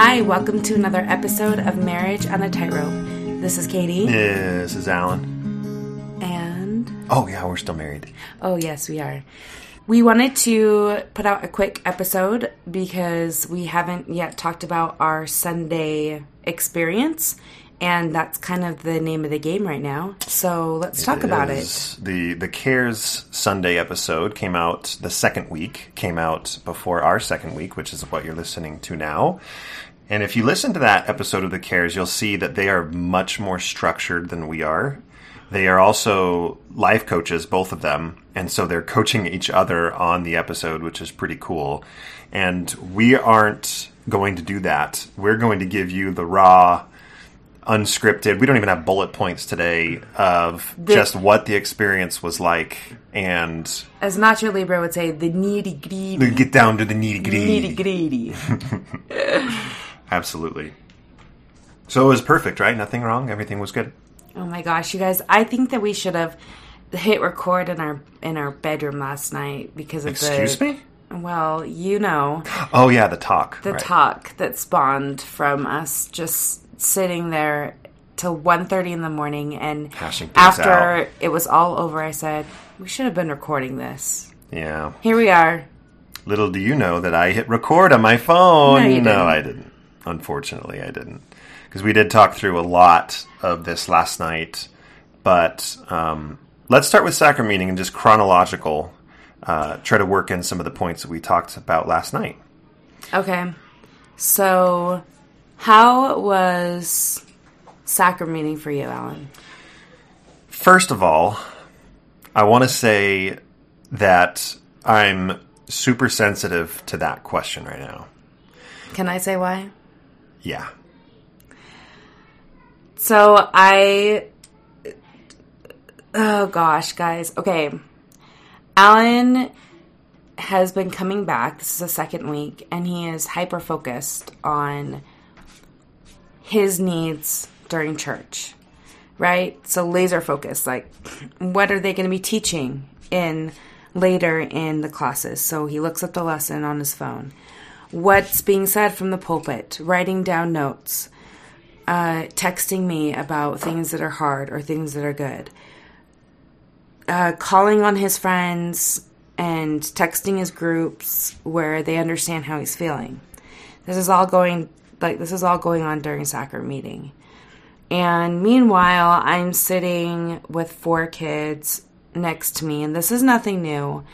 Hi, welcome to another episode of Marriage on a Tightrope. This is Katie. This is Alan. And. Oh, yeah, we're still married. Oh, yes, we are. We wanted to put out a quick episode because we haven't yet talked about our Sunday experience, and that's kind of the name of the game right now. So let's talk about it. The the Cares Sunday episode came out the second week, came out before our second week, which is what you're listening to now. And if you listen to that episode of the Cares, you'll see that they are much more structured than we are. They are also life coaches, both of them, and so they're coaching each other on the episode, which is pretty cool. And we aren't going to do that. We're going to give you the raw, unscripted. We don't even have bullet points today of The- just what the experience was like, and As Nacho Libre would say, the nitty we gritty. get down to the nitty Nitty gritty. Absolutely. So it was perfect, right? Nothing wrong. Everything was good. Oh my gosh, you guys! I think that we should have hit record in our in our bedroom last night because of Excuse the. Excuse me. Well, you know Oh yeah, the talk. the right. talk that spawned from us just sitting there till 1.30 in the morning, and after out. it was all over, I said we should have been recording this. Yeah. Here we are. Little do you know that I hit record on my phone. No, didn't. I didn't. Unfortunately, I didn't. Because we did talk through a lot of this last night. But um, let's start with sacrament meeting and just chronological. Uh, try to work in some of the points that we talked about last night. Okay, so how was sacrament meeting for you, Alan? First of all, I want to say that I'm super sensitive to that question right now. Can I say why? Yeah. So I. Oh gosh, guys. Okay. Alan has been coming back. This is the second week, and he is hyper focused on his needs during church, right? So laser focused. Like, what are they going to be teaching in later in the classes? So he looks up the lesson on his phone. What's being said from the pulpit? Writing down notes uh, texting me about things that are hard or things that are good, uh, calling on his friends and texting his groups where they understand how he's feeling. This is all going like this is all going on during sacrament meeting. And meanwhile, I'm sitting with four kids next to me, and this is nothing new.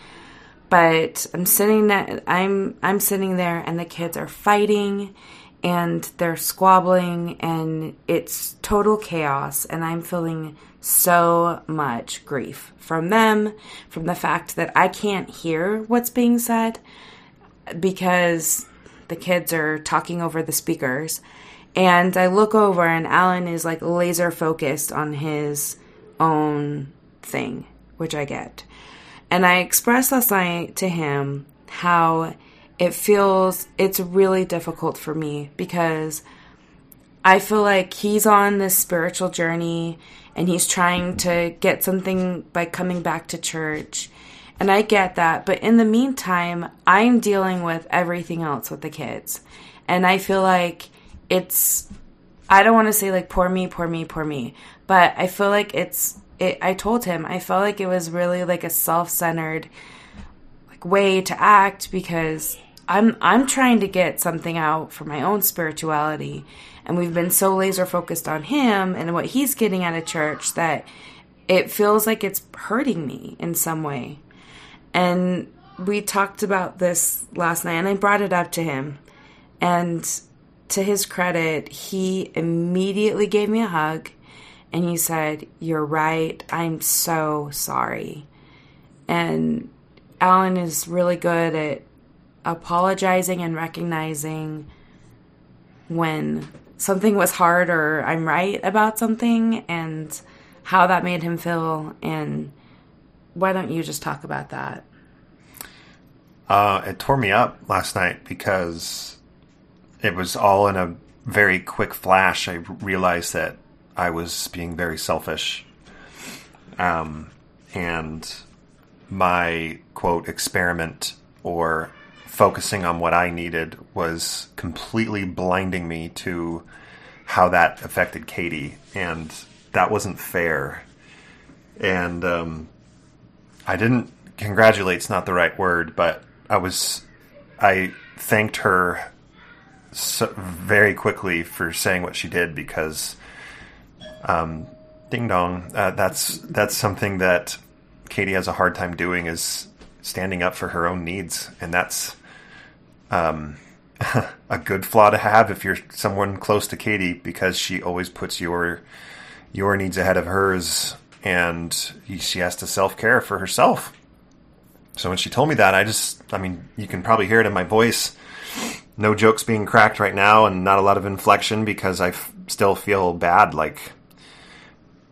But I'm sitting there, I'm I'm sitting there, and the kids are fighting, and they're squabbling, and it's total chaos. And I'm feeling so much grief from them, from the fact that I can't hear what's being said because the kids are talking over the speakers. And I look over, and Alan is like laser focused on his own thing, which I get. And I expressed last night to him how it feels, it's really difficult for me because I feel like he's on this spiritual journey and he's trying to get something by coming back to church. And I get that. But in the meantime, I'm dealing with everything else with the kids. And I feel like it's, I don't want to say like poor me, poor me, poor me, but I feel like it's, it, I told him, I felt like it was really like a self centered like way to act because I'm I'm trying to get something out for my own spirituality. And we've been so laser focused on him and what he's getting out of church that it feels like it's hurting me in some way. And we talked about this last night and I brought it up to him. And to his credit, he immediately gave me a hug and he said, "You're right. I'm so sorry." And Alan is really good at apologizing and recognizing when something was hard or I'm right about something and how that made him feel. And why don't you just talk about that? Uh, it tore me up last night because it was all in a very quick flash. I realized that I was being very selfish. Um, and my quote experiment or focusing on what I needed was completely blinding me to how that affected Katie, and that wasn't fair. And um, I didn't congratulate's not the right word, but I was I thanked her so, very quickly for saying what she did because, um, ding dong, uh, that's that's something that Katie has a hard time doing is standing up for her own needs, and that's um, a good flaw to have if you're someone close to Katie because she always puts your your needs ahead of hers, and she has to self care for herself. So when she told me that, I just, I mean, you can probably hear it in my voice. No jokes being cracked right now, and not a lot of inflection because I f- still feel bad. Like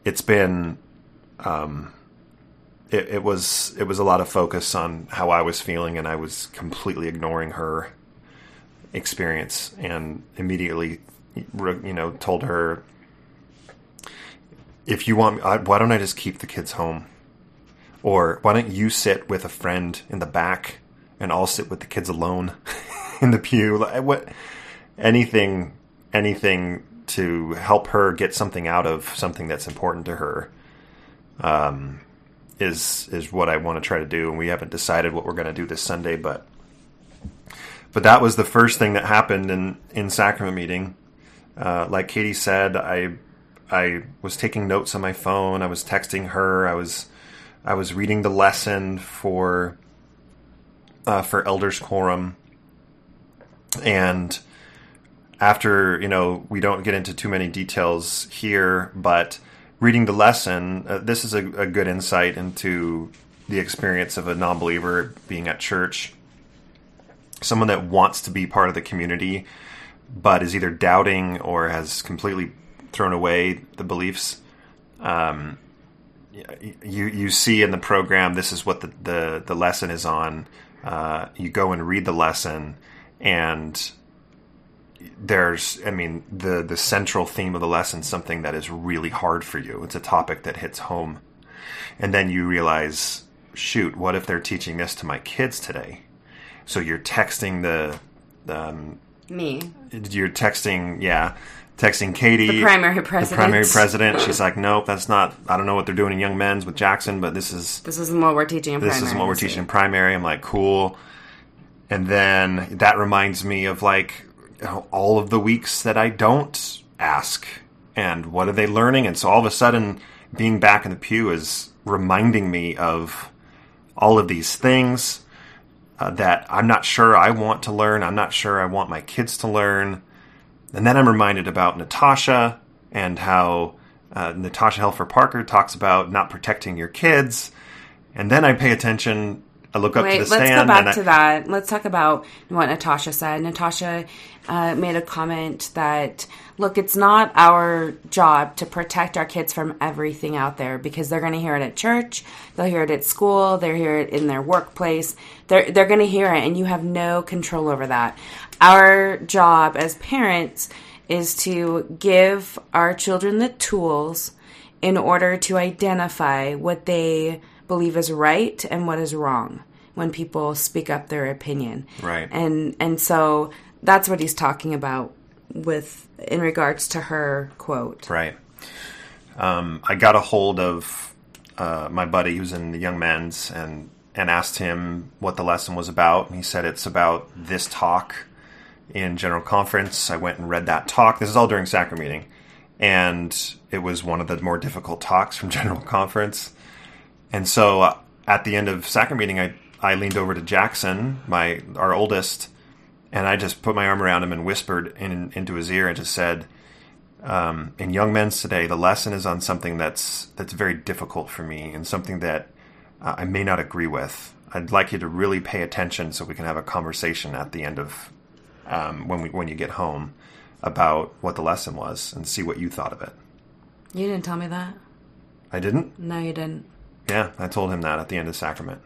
it's been, um, it, it was it was a lot of focus on how I was feeling, and I was completely ignoring her experience, and immediately, you know, told her, if you want, why don't I just keep the kids home? Or why don't you sit with a friend in the back and I'll sit with the kids alone in the pew? What anything anything to help her get something out of something that's important to her um, is is what I want to try to do. And we haven't decided what we're going to do this Sunday, but but that was the first thing that happened in in sacrament meeting. Uh, like Katie said, I I was taking notes on my phone. I was texting her. I was I was reading the lesson for uh, for elders quorum, and after you know we don't get into too many details here, but reading the lesson, uh, this is a, a good insight into the experience of a non-believer being at church, someone that wants to be part of the community, but is either doubting or has completely thrown away the beliefs. Um, you you see in the program this is what the the, the lesson is on. Uh, you go and read the lesson, and there's I mean the the central theme of the lesson something that is really hard for you. It's a topic that hits home, and then you realize, shoot, what if they're teaching this to my kids today? So you're texting the um, me. You're texting, yeah texting Katie, the primary president. The primary president. She's like, nope, that's not. I don't know what they're doing in Young Men's with Jackson, but this is this isn't what we're teaching in this primary. isn't what we're teaching in primary. I'm like, cool. And then that reminds me of like all of the weeks that I don't ask, and what are they learning? And so all of a sudden, being back in the pew is reminding me of all of these things uh, that I'm not sure I want to learn. I'm not sure I want my kids to learn and then I'm reminded about Natasha and how uh, Natasha Helfer Parker talks about not protecting your kids. And then I pay attention. I look up Wait, to the let's stand. go back I, to that. Let's talk about what Natasha said. Natasha uh, made a comment that, look, it's not our job to protect our kids from everything out there because they're going to hear it at church, they'll hear it at school, they'll hear it in their workplace. They're, they're going to hear it, and you have no control over that. Our job as parents is to give our children the tools in order to identify what they believe is right and what is wrong when people speak up their opinion. Right. And and so that's what he's talking about with in regards to her quote. Right. Um, I got a hold of uh, my buddy who's in the Young Men's and and asked him what the lesson was about. And he said it's about this talk in General Conference. I went and read that talk. This is all during sacrament meeting. And it was one of the more difficult talks from General Conference. And so uh, at the end of sacrament meeting, I, I leaned over to Jackson, my our oldest, and I just put my arm around him and whispered in, into his ear and just said, um, "In Young Men's today, the lesson is on something that's that's very difficult for me and something that uh, I may not agree with. I'd like you to really pay attention so we can have a conversation at the end of um, when we when you get home about what the lesson was and see what you thought of it." You didn't tell me that. I didn't. No, you didn't. Yeah, I told him that at the end of the sacrament.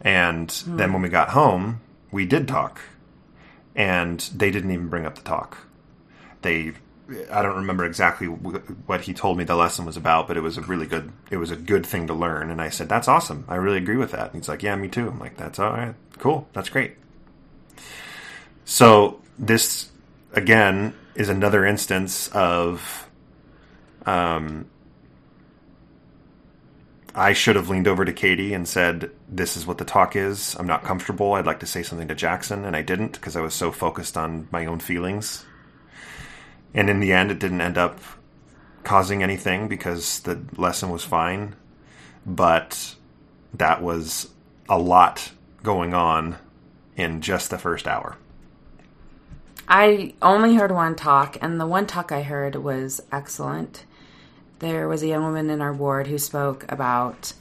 And then when we got home, we did talk. And they didn't even bring up the talk. They I don't remember exactly what he told me the lesson was about, but it was a really good it was a good thing to learn and I said, "That's awesome. I really agree with that." And he's like, "Yeah, me too." I'm like, "That's all right. Cool. That's great." So this again is another instance of um, I should have leaned over to Katie and said, This is what the talk is. I'm not comfortable. I'd like to say something to Jackson. And I didn't because I was so focused on my own feelings. And in the end, it didn't end up causing anything because the lesson was fine. But that was a lot going on in just the first hour. I only heard one talk, and the one talk I heard was excellent there was a young woman in our ward who spoke about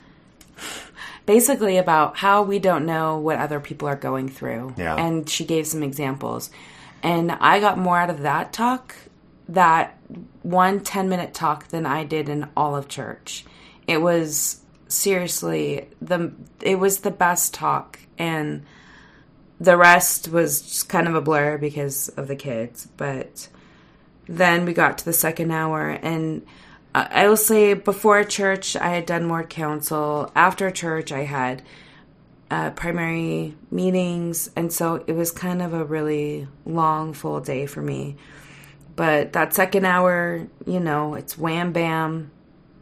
basically about how we don't know what other people are going through. Yeah. And she gave some examples. And I got more out of that talk, that one 10 minute talk, than I did in all of church. It was seriously the it was the best talk and the rest was just kind of a blur because of the kids but then we got to the second hour and I will say before church, I had done more counsel. After church, I had uh, primary meetings, and so it was kind of a really long, full day for me. But that second hour, you know, it's wham bam,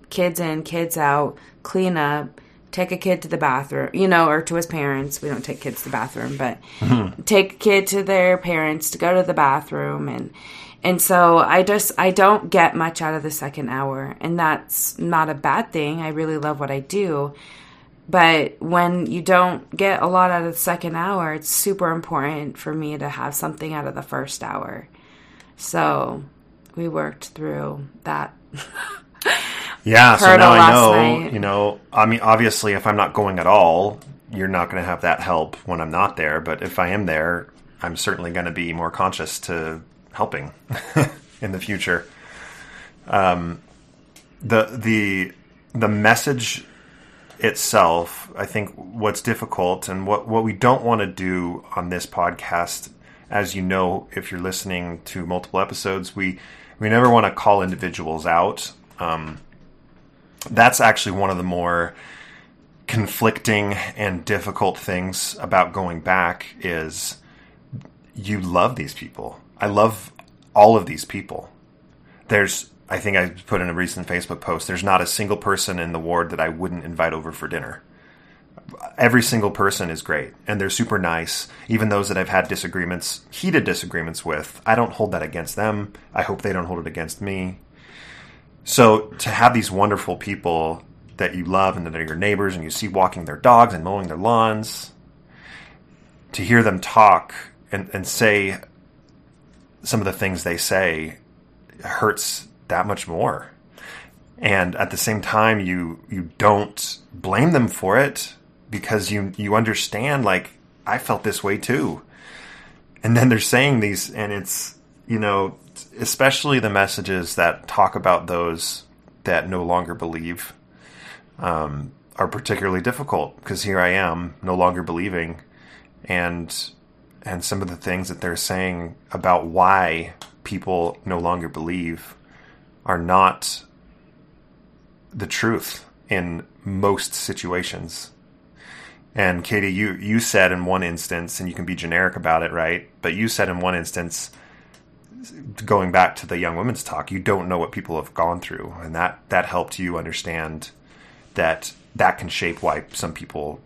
kids in, kids out, clean up, take a kid to the bathroom, you know, or to his parents. We don't take kids to the bathroom, but mm-hmm. take a kid to their parents to go to the bathroom and and so I just I don't get much out of the second hour, and that's not a bad thing. I really love what I do. But when you don't get a lot out of the second hour, it's super important for me to have something out of the first hour. So we worked through that. yeah, so now I know, night. you know, I mean, obviously, if I'm not going at all, you're not going to have that help when I'm not there. But if I am there, I'm certainly going to be more conscious to helping in the future. Um, the the the message itself, I think, what's difficult and what what we don't want to do on this podcast, as you know, if you're listening to multiple episodes, we we never want to call individuals out. Um, that's actually one of the more conflicting and difficult things about going back is you love these people I love all of these people. There's, I think I put in a recent Facebook post, there's not a single person in the ward that I wouldn't invite over for dinner. Every single person is great and they're super nice. Even those that I've had disagreements, heated disagreements with, I don't hold that against them. I hope they don't hold it against me. So to have these wonderful people that you love and that are your neighbors and you see walking their dogs and mowing their lawns, to hear them talk and, and say some of the things they say hurts that much more. And at the same time, you you don't blame them for it because you you understand like I felt this way too. And then they're saying these, and it's you know especially the messages that talk about those that no longer believe um, are particularly difficult because here I am no longer believing, and and some of the things that they're saying about why people no longer believe are not the truth in most situations. And Katie, you you said in one instance, and you can be generic about it, right? But you said in one instance, going back to the young women's talk, you don't know what people have gone through, and that that helped you understand that that can shape why some people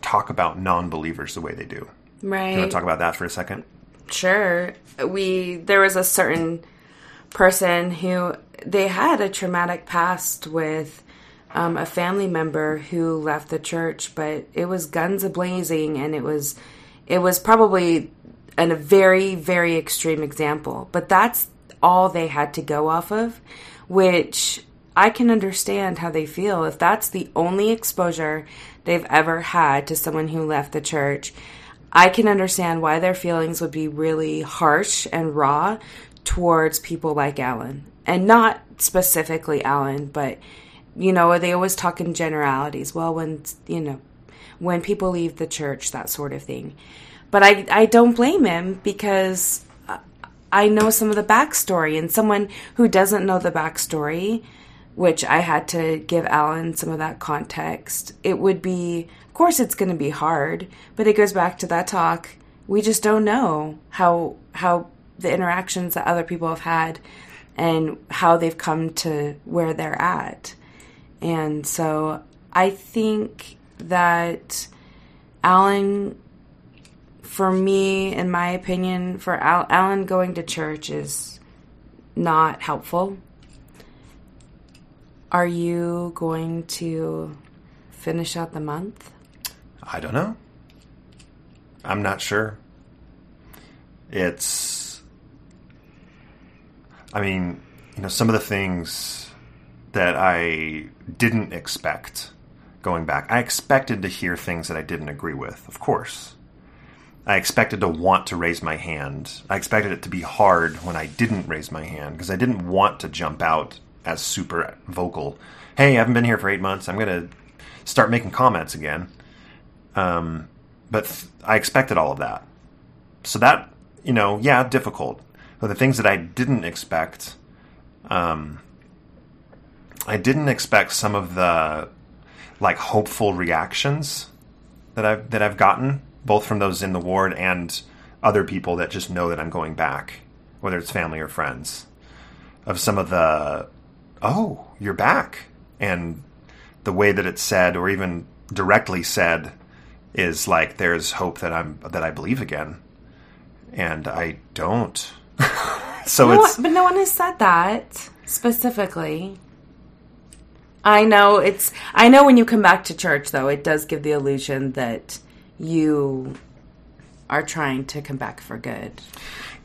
talk about non-believers the way they do. Right. You want to talk about that for a second? Sure. We there was a certain person who they had a traumatic past with um, a family member who left the church, but it was guns a blazing, and it was it was probably an, a very very extreme example. But that's all they had to go off of, which I can understand how they feel if that's the only exposure they've ever had to someone who left the church I can understand why their feelings would be really harsh and raw towards people like Alan. And not specifically Alan, but you know, they always talk in generalities. Well, when, you know, when people leave the church, that sort of thing. But I, I don't blame him because I know some of the backstory, and someone who doesn't know the backstory, which I had to give Alan some of that context, it would be course, it's going to be hard, but it goes back to that talk. we just don't know how how the interactions that other people have had and how they've come to where they're at. And so I think that Alan for me, in my opinion, for Al- Alan going to church is not helpful. Are you going to finish out the month? I don't know. I'm not sure. It's. I mean, you know, some of the things that I didn't expect going back. I expected to hear things that I didn't agree with, of course. I expected to want to raise my hand. I expected it to be hard when I didn't raise my hand because I didn't want to jump out as super vocal. Hey, I haven't been here for eight months. I'm going to start making comments again. Um, but th- I expected all of that. So that, you know, yeah, difficult. But the things that I didn't expect, um, I didn't expect some of the like hopeful reactions that I've that I've gotten, both from those in the ward and other people that just know that I'm going back, whether it's family or friends. Of some of the, oh, you're back, and the way that it's said, or even directly said, is like there's hope that I'm that I believe again, and I don't. so No, it's but no one has said that specifically. I know it's. I know when you come back to church, though, it does give the illusion that you are trying to come back for good.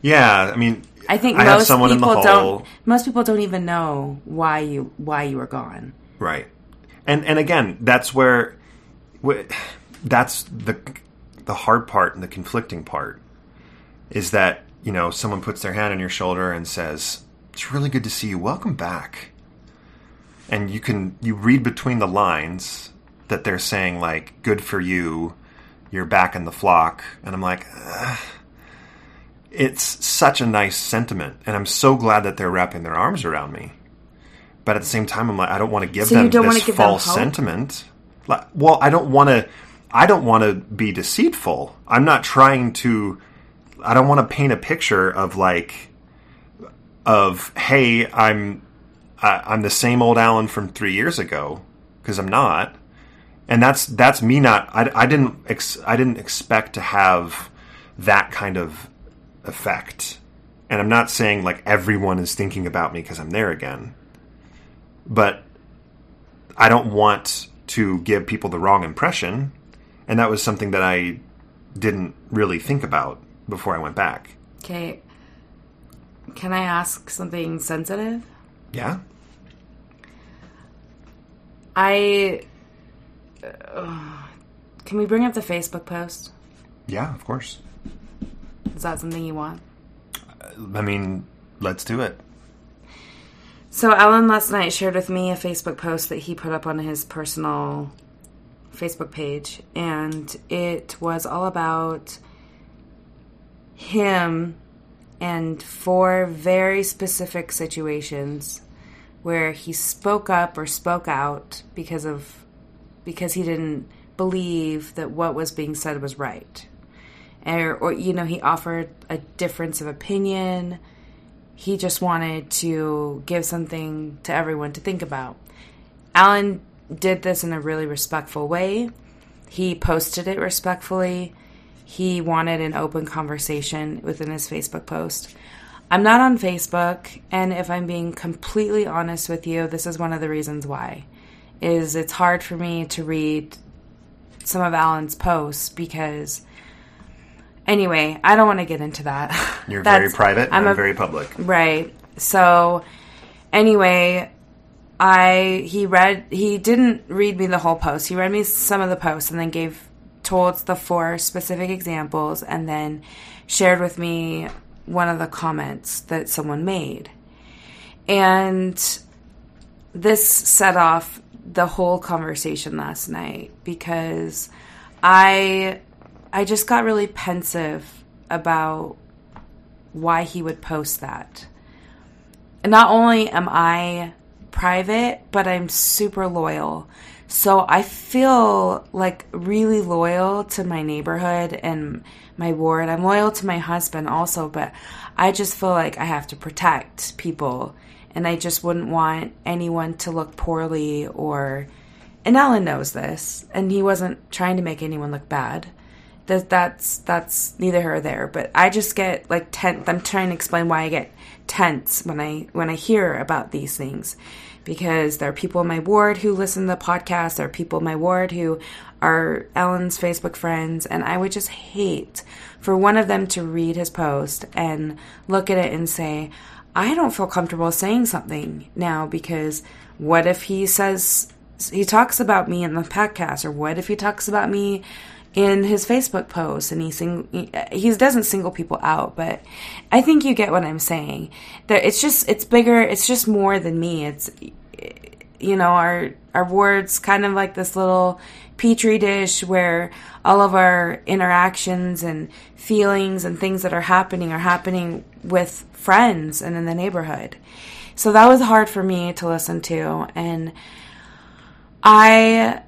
yeah. I mean, I think I have most someone in the people don't. Most people don't even know why you why you were gone. Right. And and again, that's where wh- that's the the hard part and the conflicting part is that, you know, someone puts their hand on your shoulder and says, "It's really good to see you. Welcome back." And you can you read between the lines that they're saying like, "Good for you. You're back in the flock." And I'm like, Ugh. it's such a nice sentiment, and I'm so glad that they're wrapping their arms around me but at the same time, I'm like, I don't want to give So them this give false hope? sentiment. Like, well, I don't want to. I don't want to be deceitful. I'm not trying to. I don't want to paint a picture of like, of hey, I'm, I, I'm the same old Alan from three years ago because I'm not, and that's that's me not. I, I didn't ex, I didn't expect to have that kind of effect, and I'm not saying like everyone is thinking about me because I'm there again but I don't want to give people the wrong impression. And that was something that I didn't really think about before I went back. Okay. Can I ask something sensitive? Yeah. I. uh, can we bring up the Facebook post? Yeah, of course. Is that something you want? I mean, let's do it. So Alan last night shared with me a Facebook post that he put up on his personal Facebook page, and it was all about him and four very specific situations where he spoke up or spoke out because of because he didn't believe that what was being said was right. Or, or you know, he offered a difference of opinion he just wanted to give something to everyone to think about. Alan did this in a really respectful way. He posted it respectfully. He wanted an open conversation within his Facebook post. I'm not on Facebook, and if I'm being completely honest with you, this is one of the reasons why. Is it's hard for me to read some of Alan's posts because anyway, I don't want to get into that. You're very private I'm I'm, a- very public. Right. So anyway, I he read he didn't read me the whole post. He read me some of the posts and then gave told the four specific examples and then shared with me one of the comments that someone made. And this set off the whole conversation last night because I I just got really pensive about why he would post that. And not only am I private, but I'm super loyal. So I feel like really loyal to my neighborhood and my ward. I'm loyal to my husband also, but I just feel like I have to protect people and I just wouldn't want anyone to look poorly or and Alan knows this and he wasn't trying to make anyone look bad. That that's that's neither here or there, but I just get like tense. I'm trying to explain why I get tense when I when I hear about these things because there are people in my ward who listen to the podcast. There are people in my ward who are Ellen's Facebook friends, and I would just hate for one of them to read his post and look at it and say, I don't feel comfortable saying something now because what if he says he talks about me in the podcast, or what if he talks about me in his Facebook post and he sing he doesn't single people out, but I think you get what I'm saying. That it's just it's bigger, it's just more than me. It's you know our our ward's kind of like this little petri dish where all of our interactions and feelings and things that are happening are happening with friends and in the neighborhood. So that was hard for me to listen to and I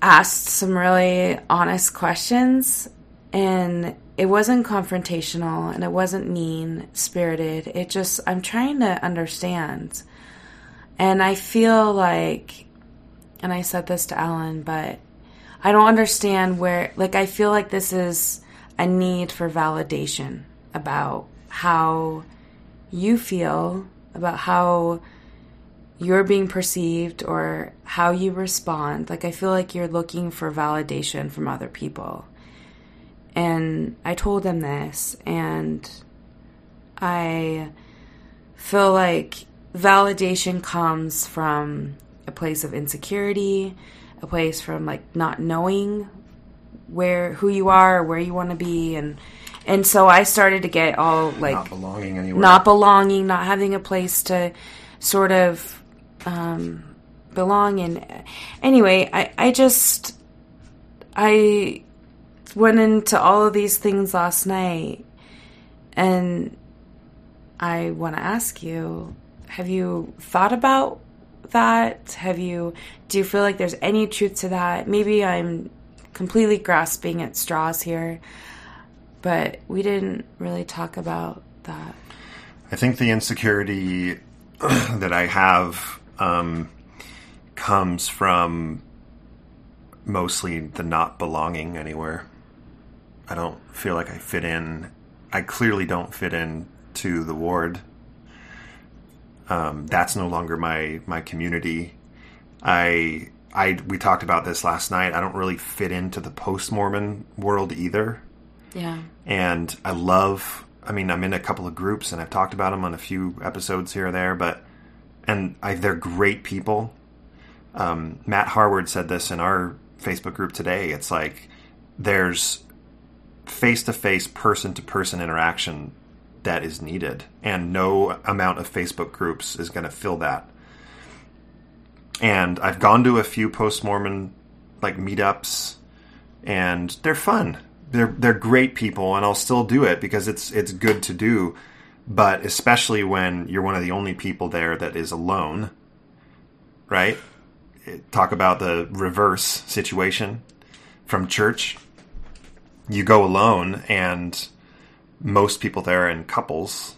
asked some really honest questions and it wasn't confrontational and it wasn't mean spirited. It just, I'm trying to understand. And I feel like, and I said this to Alan, but I don't understand where, like, I feel like this is a need for validation about how you feel, about how you're being perceived or how you respond. Like, I feel like you're looking for validation from other people. And I told them this, and I feel like validation comes from a place of insecurity, a place from like not knowing where who you are, where you want to be, and and so I started to get all like not belonging anywhere, not belonging, not having a place to sort of um, belong in. Anyway, I, I just, I went into all of these things last night and I want to ask you have you thought about that? Have you, do you feel like there's any truth to that? Maybe I'm completely grasping at straws here, but we didn't really talk about that. I think the insecurity that I have um, comes from mostly the not belonging anywhere. I don't feel like I fit in. I clearly don't fit in to the ward. Um, that's no longer my my community. I I we talked about this last night. I don't really fit into the post Mormon world either. Yeah. And I love. I mean, I'm in a couple of groups, and I've talked about them on a few episodes here or there. But and I, they're great people. Um, Matt Harward said this in our Facebook group today. It's like there's face to face, person to person interaction that is needed, and no amount of Facebook groups is going to fill that. And I've gone to a few post Mormon like meetups, and they're fun. They're they're great people, and I'll still do it because it's it's good to do but especially when you're one of the only people there that is alone, right? Talk about the reverse situation from church. You go alone, and most people there are in couples.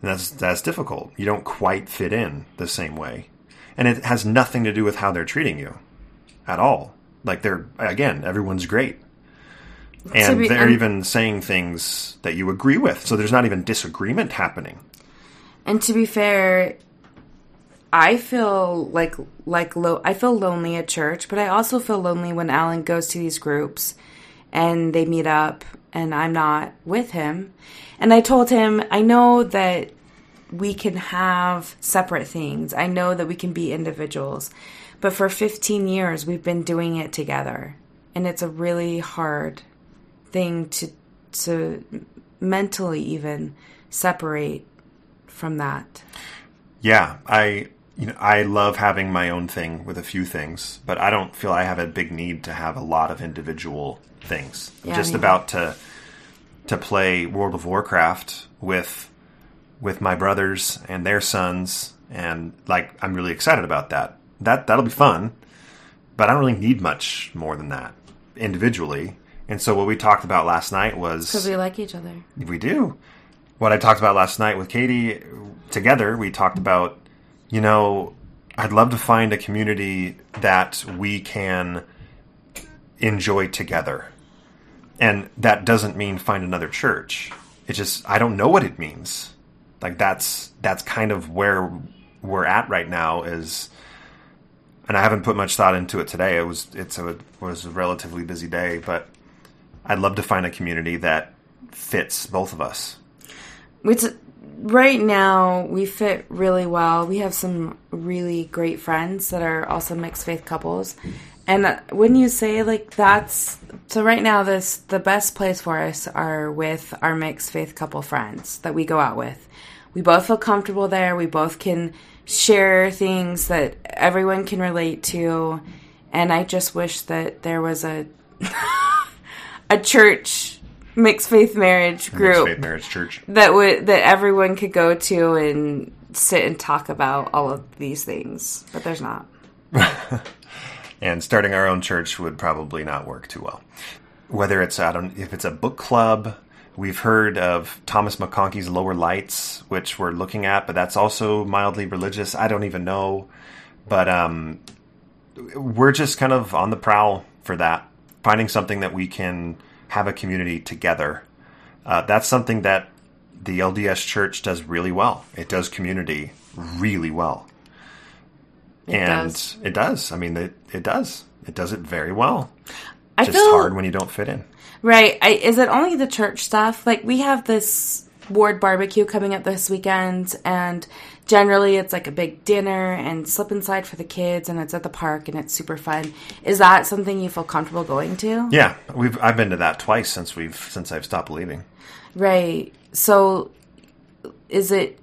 And that's that's difficult. You don't quite fit in the same way, and it has nothing to do with how they're treating you, at all. Like they're again, everyone's great and be, they're um, even saying things that you agree with. So there's not even disagreement happening. And to be fair, I feel like like I feel lonely at church, but I also feel lonely when Alan goes to these groups and they meet up and I'm not with him. And I told him, I know that we can have separate things. I know that we can be individuals. But for 15 years we've been doing it together. And it's a really hard thing to to mentally even separate from that. Yeah, I you know I love having my own thing with a few things, but I don't feel I have a big need to have a lot of individual things. I'm yeah, just about to to play World of Warcraft with with my brothers and their sons and like I'm really excited about that. That that'll be fun. but I don't really need much more than that individually. And so what we talked about last night was Because we like each other. we do. What I talked about last night with Katie together, we talked about, you know, I'd love to find a community that we can enjoy together. And that doesn't mean find another church. It just I don't know what it means. Like that's that's kind of where we're at right now is and I haven't put much thought into it today. It was it's a was a relatively busy day, but I'd love to find a community that fits both of us. It's right now we fit really well. We have some really great friends that are also mixed faith couples. And uh, when you say like that's so right now this the best place for us are with our mixed faith couple friends that we go out with. We both feel comfortable there. We both can share things that everyone can relate to. And I just wish that there was a a church mixed faith marriage group Mixed Faith Marriage Church. that would that everyone could go to and sit and talk about all of these things, but there's not. and starting our own church would probably not work too well. Whether it's I don't if it's a book club, we've heard of Thomas McConkie's Lower Lights, which we're looking at, but that's also mildly religious. I don't even know, but um, we're just kind of on the prowl for that, finding something that we can have a community together. Uh, that's something that the LDS Church does really well. It does community really well and does. it does. I mean, it, it does. It does it very well. I Just feel hard when you don't fit in. right. I, is it only the church stuff? Like we have this ward barbecue coming up this weekend, and generally it's like a big dinner and slip inside for the kids, and it's at the park and it's super fun. Is that something you feel comfortable going to? Yeah, we've I've been to that twice since we've since I've stopped believing. Right. So is it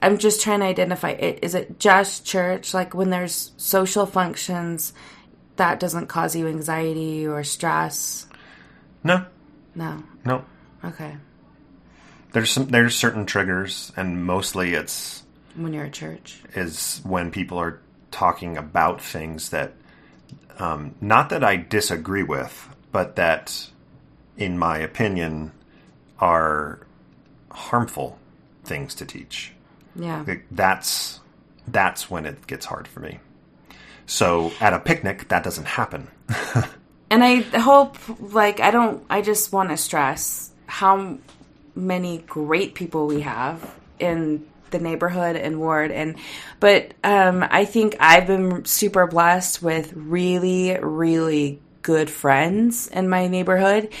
I'm just trying to identify it. Is it just church like when there's social functions that doesn't cause you anxiety or stress? No, No. no. Okay. There's some there's certain triggers, and mostly it's When you're at church. is when people are talking about things that um, not that I disagree with, but that, in my opinion, are harmful things to teach. Yeah. That's that's when it gets hard for me. So at a picnic, that doesn't happen. And I hope like I don't I just want to stress how many great people we have in the neighborhood and ward and but um I think I've been super blessed with really really good friends in my neighborhood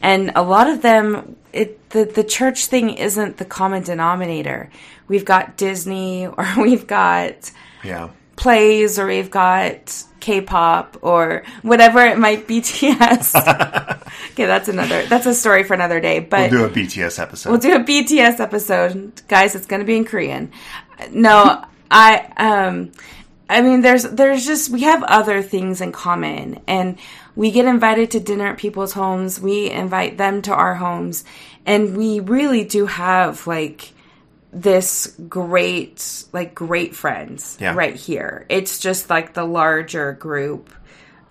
and a lot of them it the the church thing isn't the common denominator. We've got Disney or we've got Yeah, plays or we've got K-pop or whatever it might be BTS. okay, that's another that's a story for another day. But we'll do a BTS episode. we'll do a BTS episode, guys. It's going to be in Korean. No, I um, I mean, there's there's just we have other things in common, and we get invited to dinner at people's homes. We invite them to our homes, and we really do have like this great like great friends Yeah. right here. It's just like the larger group,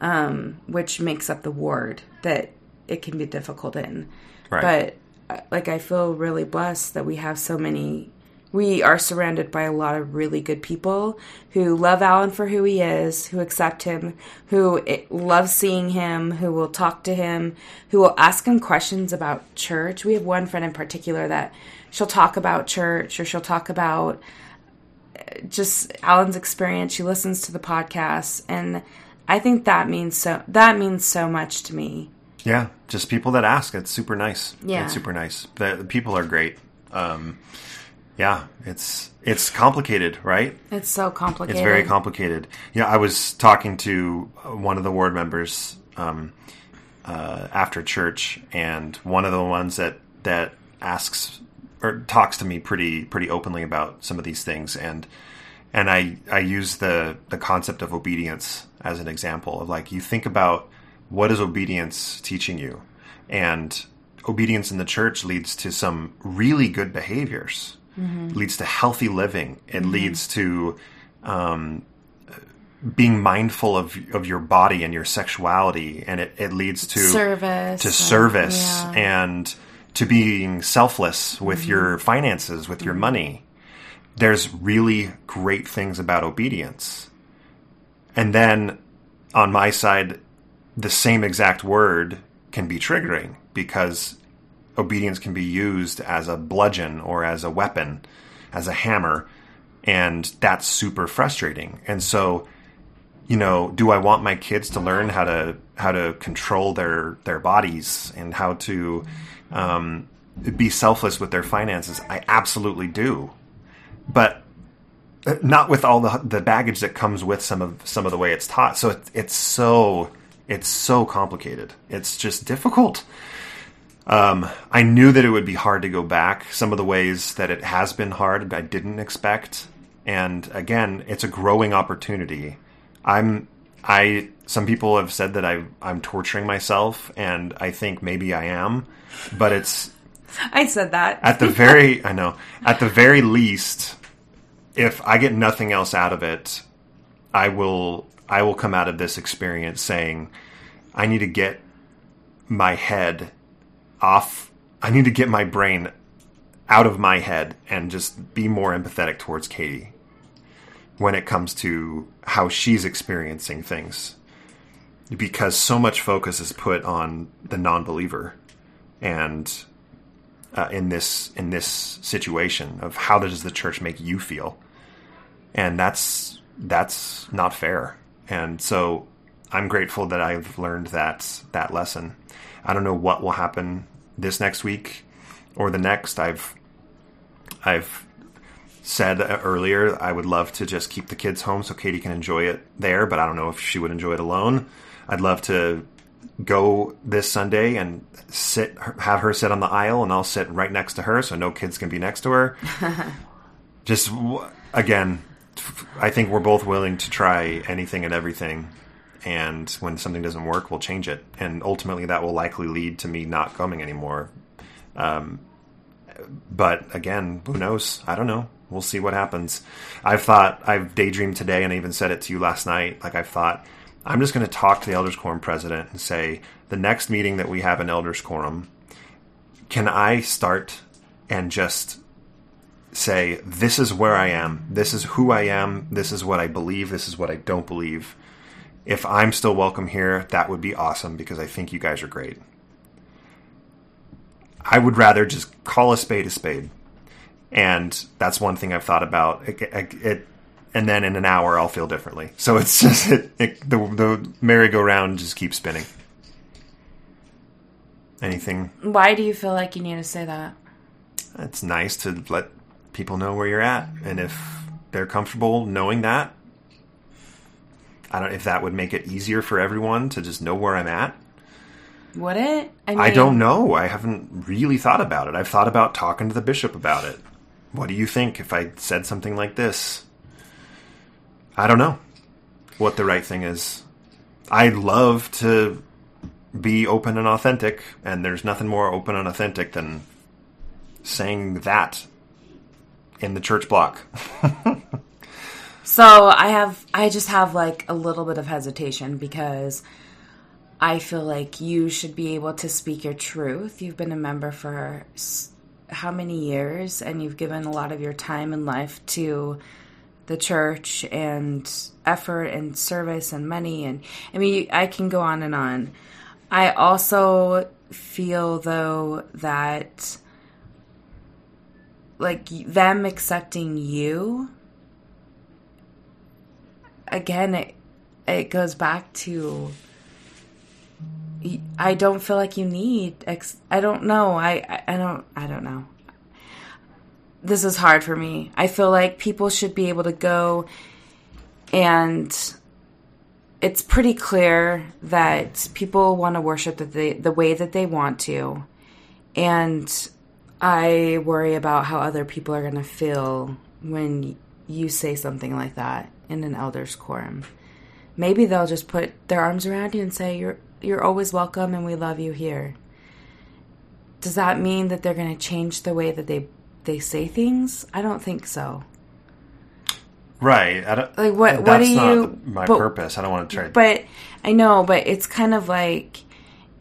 um, which makes up the ward that it can be difficult in. Right. But uh, like I feel really blessed that we have so many. We are surrounded by a lot of really good people who love Alan for who he is, who accept him, who love seeing him, who will talk to him, who will ask him questions about church. We have one friend in particular that she'll talk about church or she'll talk about eh, just Alan's experience. She listens to the podcast, and I think that means so. That means so much to me. Yeah, just people that ask. It's super nice. Yeah. it's super nice. The, the people are great. Um, yeah, it's it's complicated, right? It's so complicated. It's very complicated. Yeah, I was talking to one of the ward members um, uh, after church, and one of the ones that that asks or talks to me pretty pretty openly about some of these things, and and I I use the the concept of obedience as an example of like you think about what is obedience teaching you, and obedience in the church leads to some really good behaviors, Mm-hmm. leads to healthy living, it mm-hmm. leads to um, being mindful of of your body and your sexuality, and it, it leads to service to and- service yeah. and to being selfless with mm-hmm. your finances, with your money. There's really great things about obedience. And then on my side, the same exact word can be triggering because obedience can be used as a bludgeon or as a weapon, as a hammer, and that's super frustrating. And so, you know, do I want my kids to learn how to how to control their their bodies and how to um, be selfless with their finances? I absolutely do, but not with all the the baggage that comes with some of some of the way it's taught. So it, it's so it's so complicated. It's just difficult. Um, I knew that it would be hard to go back. Some of the ways that it has been hard, I didn't expect. And again, it's a growing opportunity. I'm I some people have said that I I'm torturing myself and I think maybe I am, but it's I said that. at the very I know, at the very least if I get nothing else out of it, I will I will come out of this experience saying I need to get my head off. I need to get my brain out of my head and just be more empathetic towards Katie when it comes to how she's experiencing things. Because so much focus is put on the non-believer and uh, in this in this situation of how does the church make you feel? And that's that's not fair. And so i'm grateful that i've learned that that lesson i don't know what will happen this next week or the next. I've i've said earlier i would love to just keep the kids home so katie can enjoy it there but i don't know if she would enjoy it alone. I'd love to go this sunday and sit have her sit on the aisle and i'll sit right next to her so no kids can be next to her. Just again i think we're both willing to try anything and everything and when something doesn't work we'll change it. And ultimately that will likely lead to me not coming anymore. Um, but again who knows? I don't know. We'll see what happens. I've thought i've daydreamed today and i even said it to you last night. Like i've thought i'm just going to talk to the elders quorum president and say the next meeting that we have in elders quorum can i start and just say this is where i am. This is who i am. This is what i believe. This is what i don't believe if i'm still welcome here that would be awesome because i think you guys are great I would rather just call a spade a spade, and that's one thing I've thought about. It, it, it- and then in an hour, I'll feel differently. So it's just it, it, the the merry-go-round just keeps spinning. Anything? Why do you feel like you need to say that? It's nice to let people know where you're at, and if they're comfortable knowing that, I don't. If that would make it easier for everyone to just know where I'm at. Would it? I, I don't know. I haven't really thought about it. I've thought about talking to the bishop about it. What do you think if I said something like this? I don't know what the right thing is. I love to be open and authentic, and there's nothing more open and authentic than saying that in the church block. So I have, I just have like a little bit of hesitation because I feel like you should be able to speak your truth. You've been a member for how many years, and you've given a lot of your time and life to the church and effort and service and money and I mean I can go on and on. I also feel though that like them accepting you again it it goes back to I don't feel like you need ex- I don't know I, I I don't I don't know. This is hard for me. I feel like people should be able to go and it's pretty clear that people want to worship the, the, the way that they want to. And I worry about how other people are going to feel when you say something like that in an elders quorum. Maybe they'll just put their arms around you and say you're you're always welcome and we love you here. Does that mean that they're going to change the way that they they say things? I don't think so. Right. Like, what- what do not you- my but- purpose. I don't want to try. But I know, but it's kind of like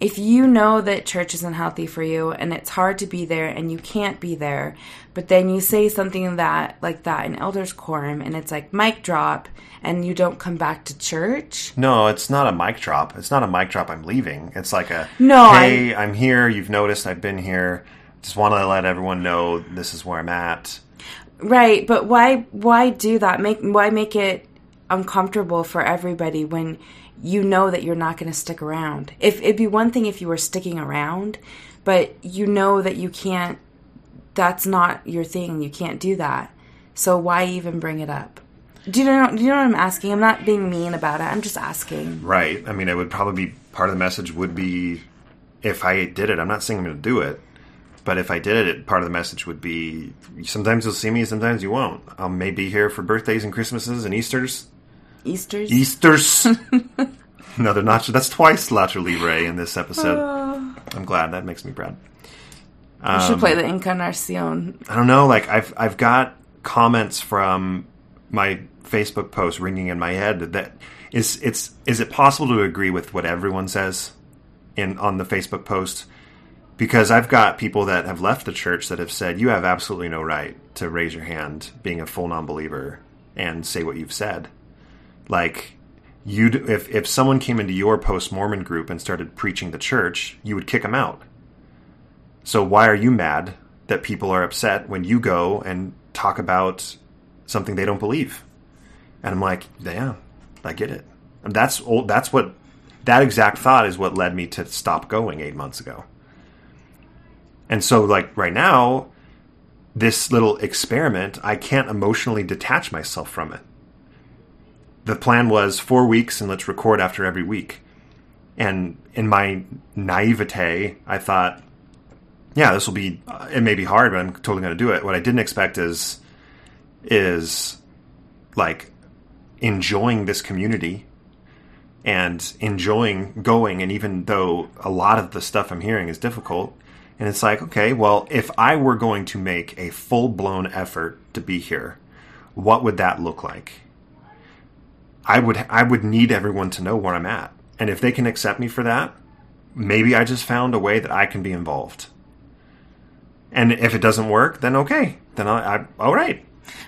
if you know that church isn't healthy for you and it's hard to be there and you can't be there, but then you say something that like that in elders quorum and it's like mic drop and you don't come back to church. No, it's not a mic drop. It's not a mic drop. I'm leaving. It's like a No, Hey, I'm here. You've noticed I've been here. Just want to let everyone know this is where I'm at. Right, but why why do that? Make why make it uncomfortable for everybody when you know that you're not going to stick around. If it'd be one thing if you were sticking around, but you know that you can't that's not your thing. You can't do that. So why even bring it up? Do you know do you know what I'm asking? I'm not being mean about it. I'm just asking. Right. I mean, it would probably be part of the message would be if I did it. I'm not saying I'm going to do it, but if I did it, part of the message would be sometimes you'll see me, sometimes you won't. I may be here for birthdays and Christmases and Easter's. Easter's Easter's. Another nacho. That's twice Nacho Libre in this episode. Ah. I'm glad. That makes me proud. you should play um, the Encarnacion. I don't know. Like I've I've got comments from my Facebook post ringing in my head that is it's is it possible to agree with what everyone says in on the Facebook post? Because I've got people that have left the church that have said you have absolutely no right to raise your hand being a full non-believer and say what you've said. Like you'd if if someone came into your post Mormon group and started preaching the church, you would kick them out. So why are you mad that people are upset when you go and talk about something they don't believe? And I'm like, yeah, I get it. And that's old, that's what that exact thought is what led me to stop going eight months ago. And so, like right now, this little experiment, I can't emotionally detach myself from it. The plan was four weeks and let's record after every week. And in my naivete, I thought, yeah, this will be. It may be hard, but I'm totally going to do it. What I didn't expect is, is like enjoying this community and enjoying going. And even though a lot of the stuff I'm hearing is difficult, and it's like, okay, well, if I were going to make a full blown effort to be here, what would that look like? I would I would need everyone to know where I'm at, and if they can accept me for that, maybe I just found a way that I can be involved. And if it doesn't work, then okay, then I, I all right.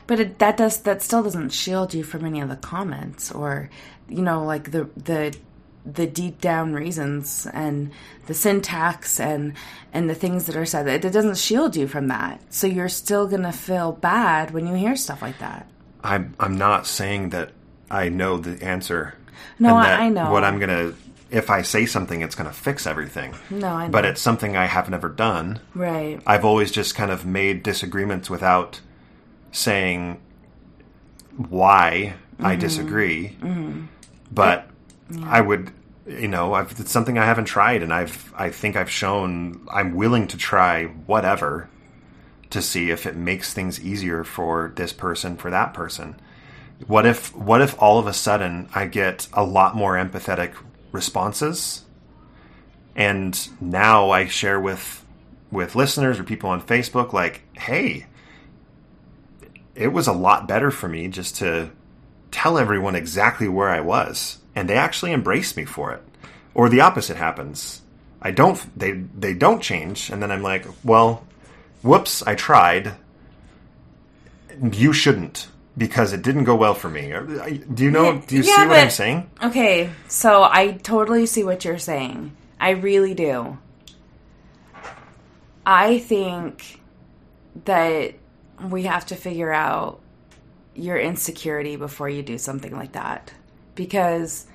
But it, that does that still doesn't shield you from any of the comments or you know like the the the deep down reasons and the syntax and and the things that are said. It, it doesn't shield you from that. So you're still gonna feel bad when you hear stuff like that. I'm I'm not saying that I know the answer. No, I- I know. what I'm gonna. If I say something, it's gonna fix everything. No, I know. But it's something I have never done. Right. I've always just kind of made disagreements without saying why I Mm-hmm. disagree. But I would, you know, I've, it's something I haven't tried, and I've, I think I've shown I'm willing to try whatever to see if it makes things easier for this person, for that person. What if, what if all of a sudden I get a lot more empathetic responses? and now I share with with listeners or people on Facebook like, "Hey, it was a lot better for me just to tell everyone exactly where I was, and they actually embrace me for it." Or the opposite happens. I don't they they don't change and then I'm like, "Well, whoops, I tried. You shouldn't." Because it didn't go well for me. Do you know? Do you Yeah, see what I'm saying? Okay, so I totally see what you're saying. I really do. I think that we have to figure out your insecurity before you do something like that. Because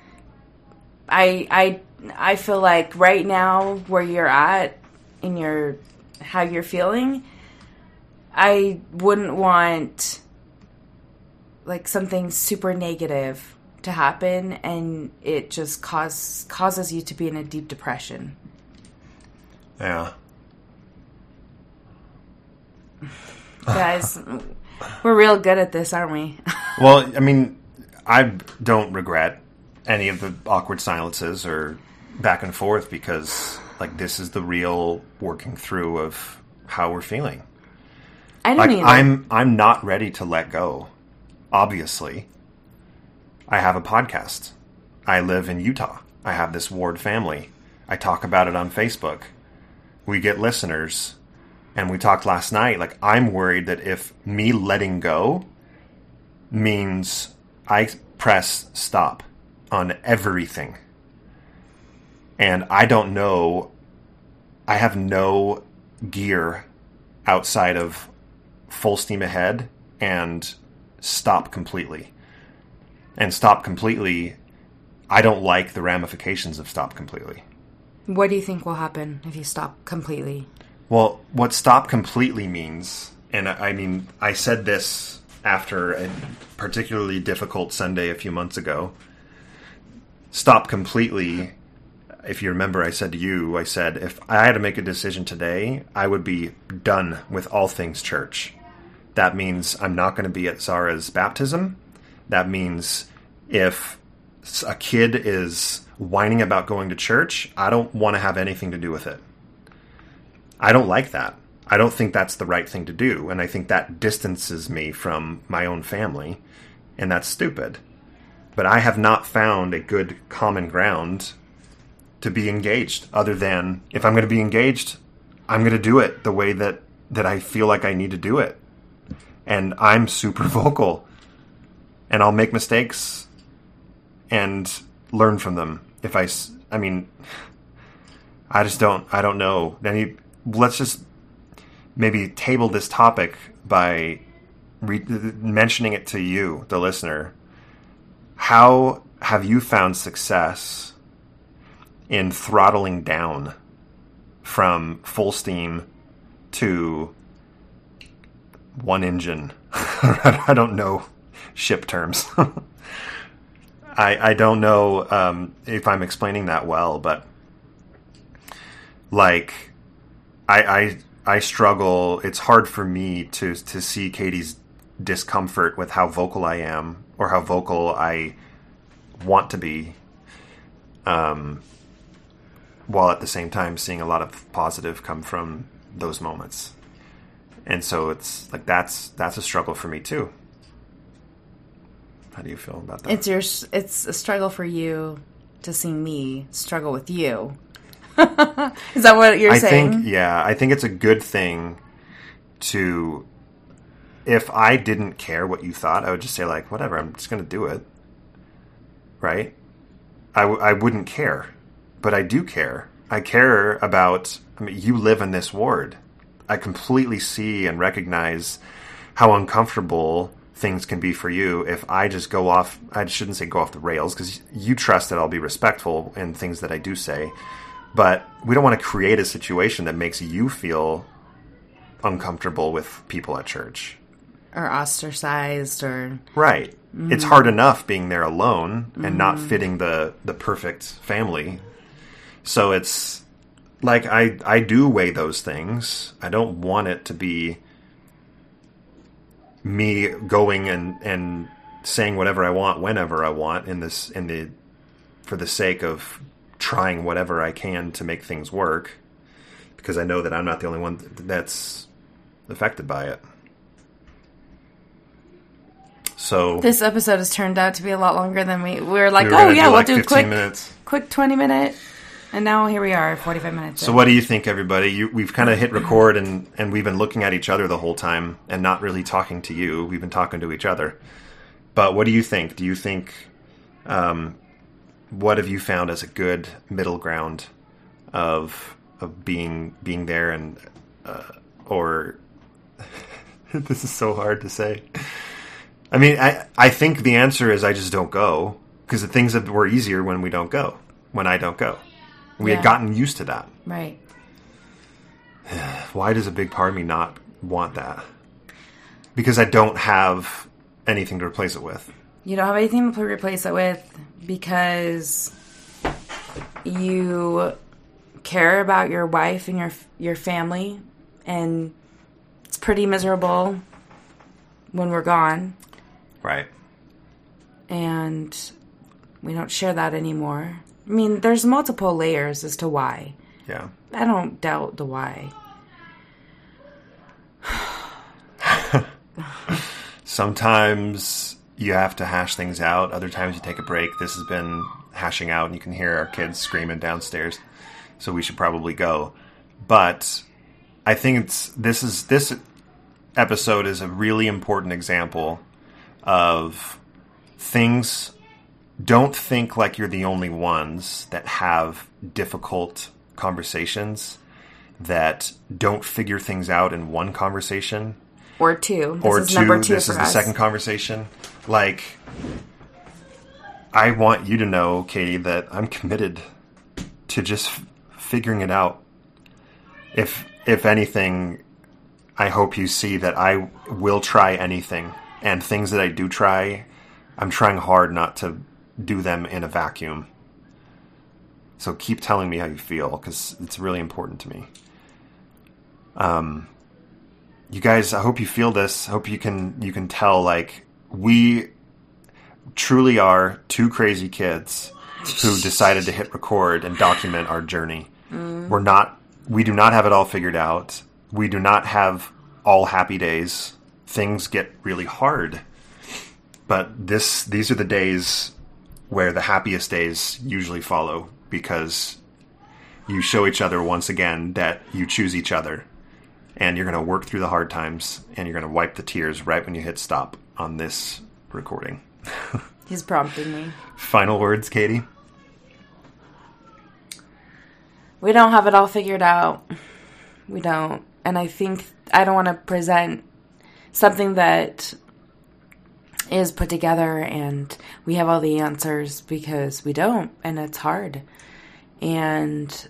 I I I feel like right now where you're at in your how you're feeling, I wouldn't want like something super negative to happen and it just cause causes you to be in a deep depression. Yeah. Guys, we're real good at this, aren't we? Well, I mean, I don't regret any of the awkward silences or back and forth because, like, this is the real working through of how we're feeling. I don't Like, either. I'm I'm not ready to let go. Obviously. I have a podcast. I live in Utah. I have this Ward family. I talk about it on Facebook. We get listeners. And we talked last night. Like, I'm worried that if me letting go means I press stop on everything. And I don't know, I have no gear outside of full steam ahead and stop completely. And stop completely, I don't like the ramifications of stop completely. What do you think will happen if you stop completely? Well, what stop completely means, and I, I mean, I said this after a particularly difficult Sunday a few months ago. Stop completely. If you remember, I said to you, I said, if I had to make a decision today, I would be done with all things church. That means I'm not going to be at Zara's baptism. That means if a kid is whining about going to church, I don't want to have anything to do with it. I don't like that. I don't think that's the right thing to do. And I think that distances me from my own family. And that's stupid. But I have not found a good common ground to be engaged, other than if I'm going to be engaged, I'm going to do it the way that, that I feel like I need to do it. And I'm super vocal. And I'll make mistakes and learn from them. If I, I mean, I just don't, I don't know. Any, let's just maybe table this topic by re- mentioning it to you, the listener. How have you found success in throttling down from full steam to one engine? I don't know ship terms. I, I don't know um, if I'm explaining that well, but like I, I I struggle. It's hard for me to to see Katie's discomfort with how vocal I am or how vocal I want to be. Um, while at the same time seeing a lot of positive come from those moments. And so it's like that's that's a struggle for me too. How do you feel about that? It's your it's a struggle for you to see me struggle with you. Is that what you're saying? I saying? think yeah, I think it's a good thing to if I didn't care what you thought, I would just say like whatever, I'm just going to do it. Right? I w- I wouldn't care. But I do care. I care about I mean you live in this ward. I completely see and recognize how uncomfortable things can be for you if I just go off I shouldn't say go off the rails because you trust that I'll be respectful in things that I do say but we don't want to create a situation that makes you feel uncomfortable with people at church or ostracized or right mm-hmm. it's hard enough being there alone and mm-hmm. not fitting the the perfect family so it's like i i do weigh those things i don't want it to be me going and and saying whatever i want whenever i want in this in the for the sake of trying whatever I can to make things work because I know that I'm not the only one that's affected by it. So this episode has turned out to be a lot longer than we, we were like. We were oh yeah, do we'll do quick minutes. quick twenty minute, and now here we are, forty five minutes. So in. what do you think, everybody? You, we've kind of hit record, and and we've been looking at each other the whole time, and not really talking to you. We've been talking to each other. But what do you think? Do you think um, what have you found as a good middle ground of of being being there and uh, or this is so hard to say. I mean, I I think the answer is I just don't go because the things that were easier when we don't go when I don't go. We yeah. had gotten used to that. Right. Why does a big part of me not want that? Because I don't have anything to replace it with. You don't have anything to replace it with because you care about your wife and your your family and it's pretty miserable when we're gone. Right. And we don't share that anymore. I mean, there's multiple layers as to why. Yeah. I don't doubt the why. Sometimes you have to hash things out. Other times you take a break. This has been hashing out, and you can hear our kids screaming downstairs. So we should probably go. But I think it's this is this episode is a really important example of things. Don't think like you're the only ones that have difficult conversations that don't figure things out in one conversation Or two. This or is two. number two this is us. the second conversation. Like, I want you to know, Katie, that I'm committed to just f- figuring it out. If if anything, I hope you see that I will try anything, and things that I do try, I'm trying hard not to do them in a vacuum. So keep telling me how you feel because it's really important to me. Um, you guys i hope you feel this. I hope you can you can tell like we truly are two crazy kids who decided to hit record and document our journey. We're not we do not have it all figured out. We do not have all happy days. Things get really hard. But this these are the days where the happiest days usually follow because you show each other once again that you choose each other and you're going to work through the hard times and you're going to wipe the tears right when you hit stop on this recording. He's prompting me. Final words, Katie? We don't have it all figured out. We don't. And I think I don't want to present something that is put together and we have all the answers because we don't and it's hard. And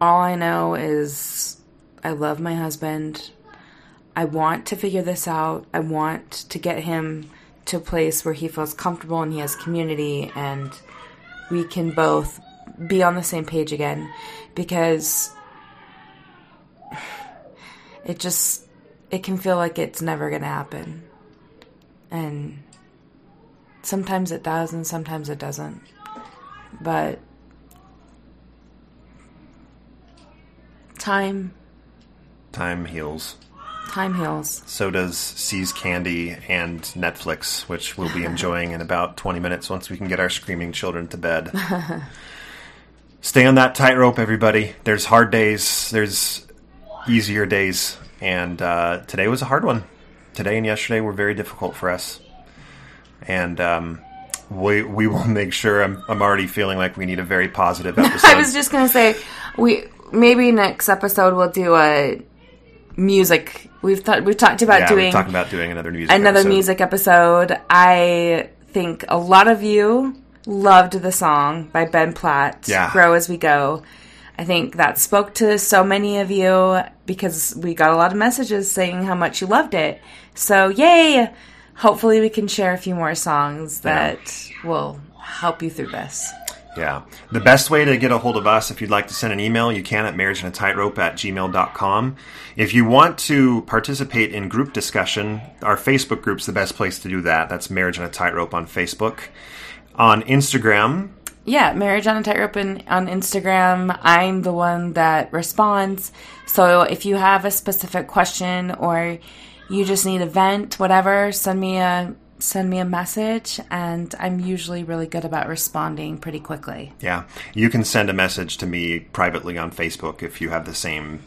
all I know is I love my husband. I want to figure this out. I want to get him to a place where he feels comfortable and he has community and we can both be on the same page again because it just it can feel like it's never going to happen. And sometimes it does and sometimes it doesn't. But time Time heals. time heals. So does See's Candy and Netflix, which we'll be enjoying in about 20 minutes once we can get our screaming children to bed. Stay on that tightrope, everybody. There's hard days, there's easier days, and uh, today was a hard one. Today and yesterday were very difficult for us. And um, we, we will make sure. I'm, I'm already feeling like we need a very positive episode. I was just gonna say we maybe next episode we'll do a music. We've thought we've talked about yeah, doing talking about doing another music another episode. music episode. I think a lot of you loved the song by Ben Platt, Yeah. "Grow as We Go." I think that spoke to so many of you because we got a lot of messages saying how much you loved it. So, yay! Hopefully, we can share a few more songs that will help you through this. Yeah. The best way to get a hold of us, if you'd like to send an email, you can at marriage on a tightrope at gmail.com. If you want to participate in group discussion, our Facebook group's the best place to do that. That's Marriage on a Tightrope on Facebook. On Instagram, Yeah, Marriage on a Tightrope in, on Instagram. I'm the one that responds. So if you have a specific question or you just need a vent, whatever, send me a send me a message and I'm usually really good about responding pretty quickly. yeah, you can send a message to me privately on Facebook if you have the same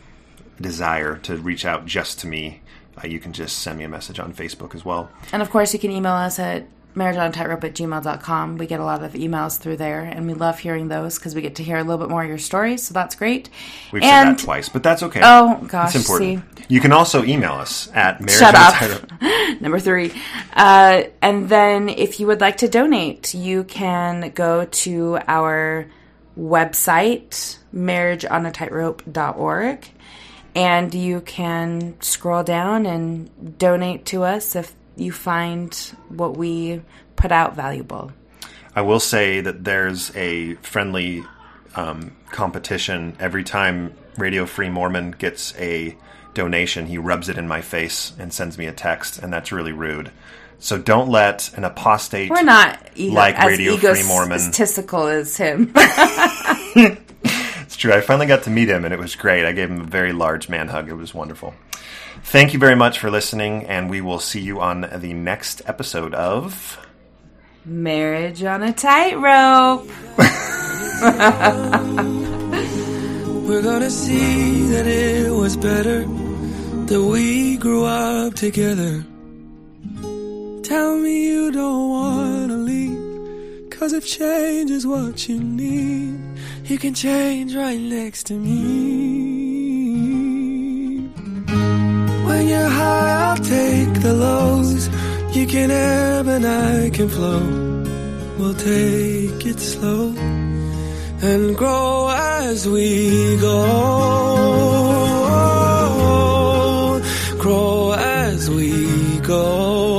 desire to reach out just to me. Uh, you can just send me a message on Facebook as well. And of course you can email us at marriageonatightrope at gmail.com. We get a lot of emails through there and we love hearing those because we get to hear a little bit more of your stories, so that's great. We've and said that twice, but that's okay. Oh gosh, it's important. see. You can also email us at marriage Shut up. Tightrope. Number three. Uh, and then if you would like to donate, you can go to our website, marriageonatightrope.org, and you can scroll down and donate to us if you find what we put out valuable. I will say that there's a friendly um, competition every time Radio Free Mormon gets a donation. He rubs it in my face and sends me a text, and that's really rude. So don't let an apostate. We're not ego- Like as Radio Free Mormon. egotistical as him. It's true. I finally got to meet him, and it was great. I gave him a very large man hug. It was wonderful. Thank you very much for listening, and we will see you on the next episode of Marriage on a Tightrope. We're gonna see that it was better that we grew up together. Tell me you don't wanna leave, cause if change is what you need, you can change right next to me. When you're high, I'll take the lows. You can ebb and I can flow. We'll take it slow and grow as we go. Grow as we go.